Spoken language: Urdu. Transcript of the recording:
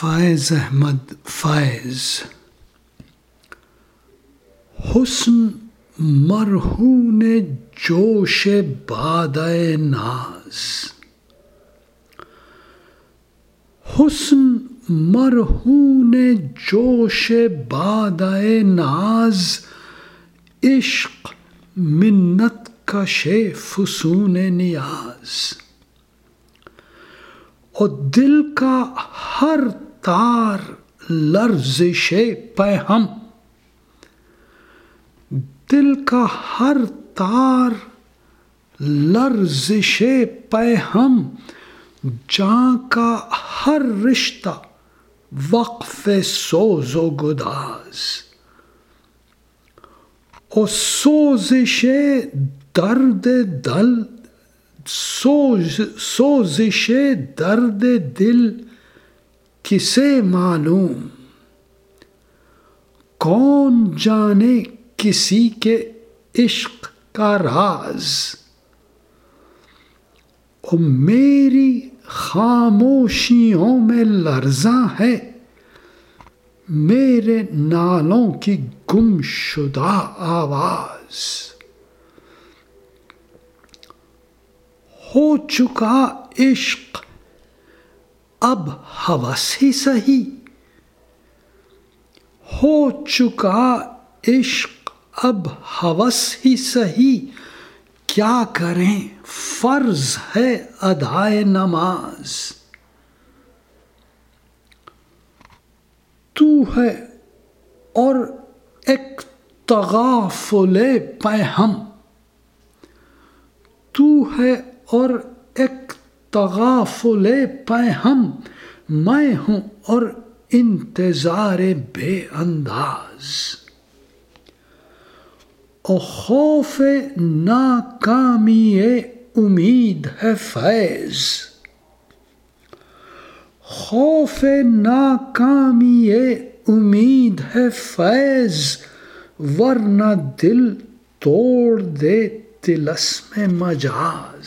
فائز احمد فائز۔ حسن مرہون جوش باد ناز۔ حسن مرہون جوش باد ناز۔ عشق منت کا شے فسون نیاز۔ اور دل کا ہر تار لرزش پہ ہم دل کا ہر تار لرزش پہ ہم جاں کا ہر رشتہ وقف سوز و گداز۔ اور سوزش درد دل سوزش درد دل۔ کسے معلوم؟ کون جانے کسی کے عشق کا راز؟ او میری خاموشیوں میں لرزاں ہے، میرے نالوں کی گم شدہ آواز۔ ہو چکا عشق اب ہوس ہی سہی ہو چکا عشق اب ہوس ہی سہی کیا کریں؟ فرض ہے ادائے نماز۔ تو ہے اور ایک تغافل پہ ہم تو ہے اور ایک تغافل پہ ہم، میں ہوں اور انتظار بے انداز۔ او خوف ناکامی امید ہے فیض۔ خوف ناکامی امید ہے فیض، ورنہ دل توڑ دے تلس میں مجاز۔